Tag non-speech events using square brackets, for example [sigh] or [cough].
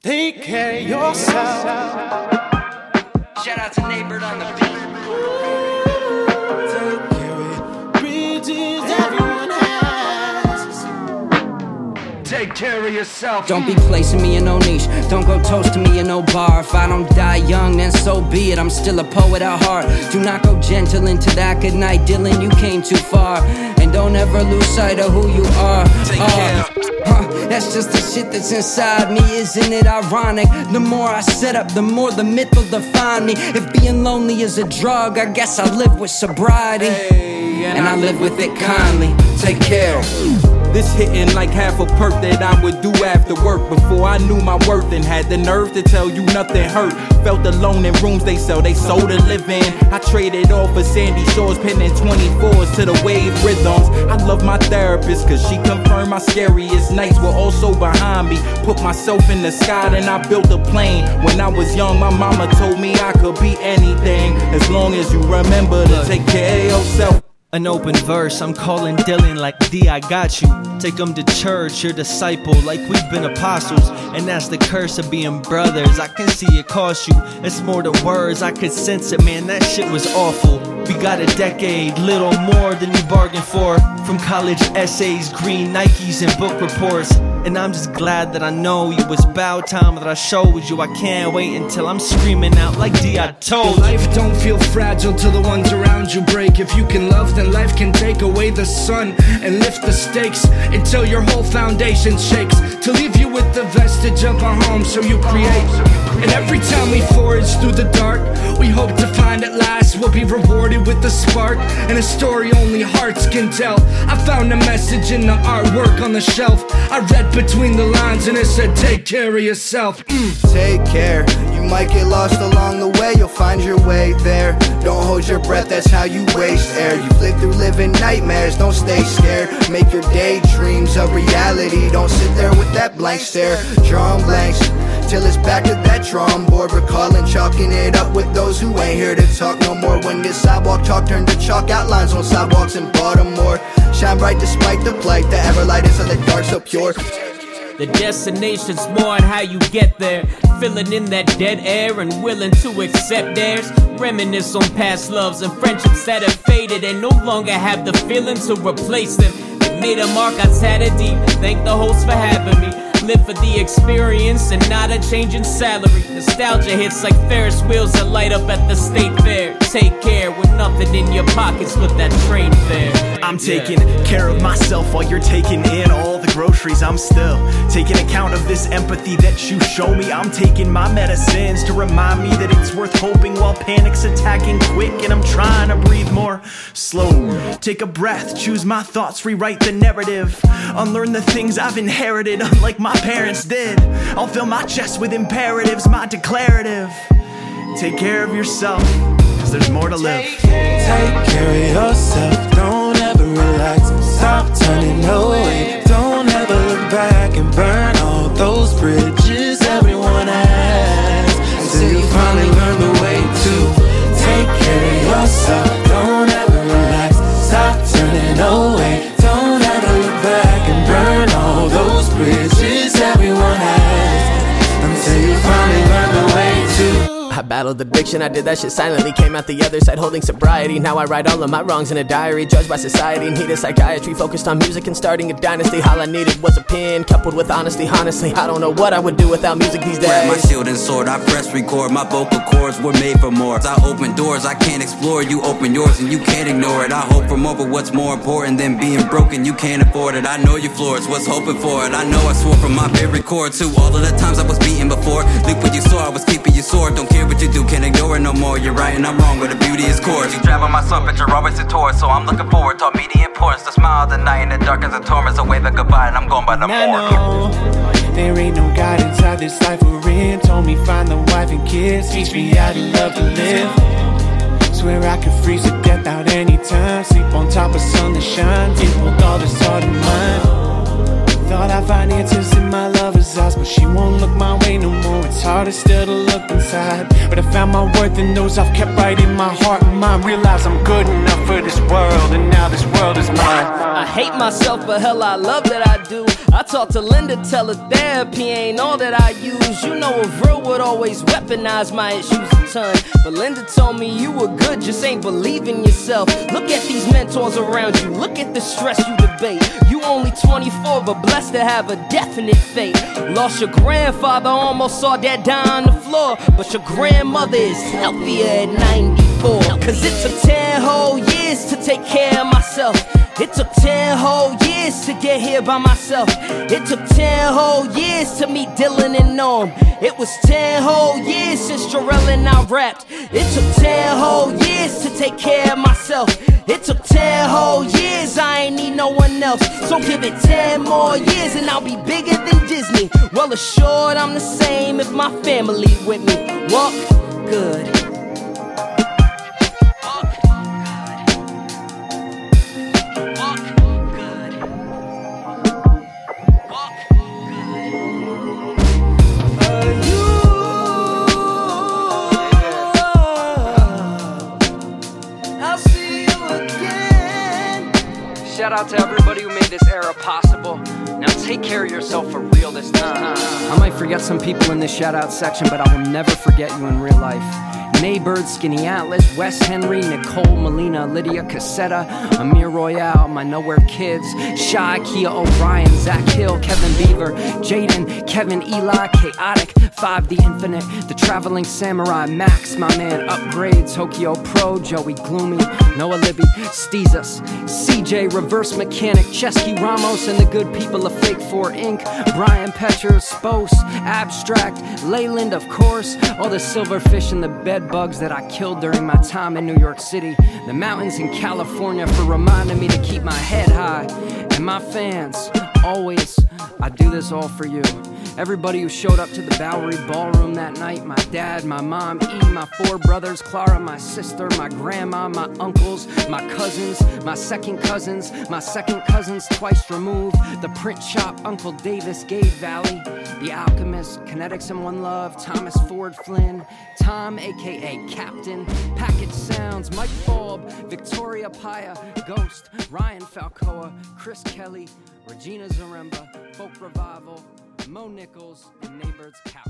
Take care yourself. Shout out to Neighbor on the beat. Take care of yourself. Don't be placing me in no niche. Don't go toasting me in no bar. If I don't die young, then so be it. I'm still a poet at heart. Do not go gentle into that good night, Dylan. You came too far. And don't ever lose sight of who you are. Take Uh, care. [laughs] Huh, that's just the shit that's inside me. Isn't it ironic? The more I set up, the more the myth will define me. If being lonely is a drug, I guess I live with sobriety. and I live with it kindly. Take care. This hitting like half a perk that I would do after work before I knew my worth and had the nerve to tell you nothing hurt. Felt alone in rooms they sell, they sold a live in. I traded all for Sandy Shores, pinning 24s to the wave rhythms. I love my therapist cause she confirmed my scariest nights were also behind me. Put myself in the sky, then I built a plane. When I was young, my mama told me I could be anything as long as you remember to take care of yourself. An open verse, I'm calling Dylan like D, I got you. Take them to church, your disciple, like we've been apostles. And that's the curse of being brothers. I can see it cost you. It's more than words, I could sense it, man. That shit was awful. We got a decade, little more than you bargained for. From college essays, green Nikes, and book reports. And I'm just glad that I know you was about time that I showed you. I can't wait until I'm screaming out like D, I told you. Life don't feel fragile till the ones around you break. If you can love, then life can take away the sun and lift the stakes until your whole foundation shakes. To leave you with the vestige of a home, so you create. And every time we forage through the dark, we hope to find at last we'll be rewarded with a spark and a story only hearts can tell. I found a message in the artwork on the shelf. I read between the lines and it said, Take care of yourself. Mm. Take care. You might get lost along the way, you'll find your way there. Don't hold your breath, that's how you waste air. You flick through living nightmares, don't reality. Don't sit there with that blank stare. Drawing blanks till it's back to that drawing board. Recalling, chalking it up with those who ain't here to talk no more. When this sidewalk talk turned to chalk outlines on sidewalks in Baltimore. Shine bright despite the plight, the everlight is in the dark so pure. The destination's more on how you get there. Filling in that dead air and willing to accept theirs. Reminisce on past loves and friendships that have faded and no longer have the feeling to replace them. Made a mark, I tatted deep. Thank the host for having me. Live for the experience and not a change in salary. Nostalgia hits like Ferris wheels that light up at the state fair. Take care with nothing in your pockets with that train fare. I'm taking care of myself while you're taking in all the groceries. I'm still taking account of this empathy that you show me. I'm taking my medicines to remind me that it's worth hoping while panic's attacking quick and I'm trying to breathe more slow. Take a breath, choose my thoughts, rewrite the narrative, unlearn the things I've inherited, unlike my parents did. I'll fill my chest with imperatives, my declarative. Take care of yourself, cause there's more to live. Take care of yourself. Care battled addiction, I did that shit silently. Came out the other side holding sobriety. Now I write all of my wrongs in a diary. Judged by society and heated psychiatry. Focused on music and starting a dynasty. All I needed was a pen coupled with honesty. Honestly, I don't know what I would do without music these Grab my shield and sword, I press record. My vocal cords were made for more. I open doors I can't explore. You open yours and you can't ignore it. I hope for more, but what's more important than being broken? You can't afford it. I know you floors, was hoping for it. I know I swore from my very core to all of the times I was beaten before. Look what you saw, I was keeping you sore. Don't care what you do, can't ignore it no more. You're right and I'm wrong, but the beauty is course. You drive on my son, but you're always a tourist. So I'm looking forward. Taught me the importance to smile at the night in the dark as a torment. So wave a goodbye and I'm going by the I morning. know there ain't no God inside this life we're in. Told me find the wife and kids, teach me how to love to live. Swear I could freeze to death out anytime. Sleep on top of sun that shines. Get with all this heart of mine. Thought I'd find answers in my lover's eyes, but she won't look my way no more. It's harder still to look inside. But I found my worth in those I've kept right in my heart and mind. Realize I'm good enough for this world, and now this world is mine. I hate myself, but hell, I love that I do. I talked to Linda, tell her therapy ain't all that I use. You know, a real would always weaponize my issues a ton. But Linda told me you were good, just ain't believing yourself. Look at these mentors around you, look at the stress you debate. You only 24, but blessed to have a definite fate. Lost your grandfather, almost saw that die on the floor. But your grandmother is healthier at 94. Cause it took 10 whole years to take care of myself. It took 10 whole years to get here by myself. It took 10 whole years to meet Dylan and Norm. It was 10 whole years since Jarrell and I rapped. It took 10 whole years to take care of myself. It took 10 whole years, I ain't need no one else. So give it 10 more years and I'll be bigger than Disney. Well assured, I'm the same if my family with me. Walk good. Out to everybody who made this era possible. Now take care of yourself for real this time. I might forget some people in this shout out section, but I will never forget you in real life. Naybird, Skinny Atlas, Wes Henry, Nicole Molina, Lydia Cassetta, Amir Royale, my Nowhere Kids, Shy, Kia Orion, Zach Hill, Kevin Beaver, Jaden, Kevin Eli, Chaotic, FiVe The Infinite, The Traveling Samurai, Max, my man, Upgrade, Tokyo Pro, Joey Gloomy, Noah Libby, Steezus, CJ, Reverse Mechanic, Chesky Ramos, and the good people of Fake 4 Inc., Brian Petcher, Spose, Abstract, Leyland, of course, all the silverfish in the bed bugs that I killed during my time in New York City, the mountains in California for reminding me to keep my head high, and my fans, always, I do this all for you. Everybody who showed up to the Bowery Ballroom that night my dad, my mom, E, my four brothers, Clara, my sister, my grandma, my uncles, my cousins, my second cousins, my second cousins twice removed, the print shop, Uncle Davis, Gay Valley, the Alchemist, Kinetics and One Love, Thomas Ford Flynn, Tom, aka Captain, Package Sounds, Mike Falb, Victoria Paya, Ghost, Ryan Falcoa, Chris Kelly, Regina Zaremba, Folk Revival, Mo Nichols, and Neighbor's Couch.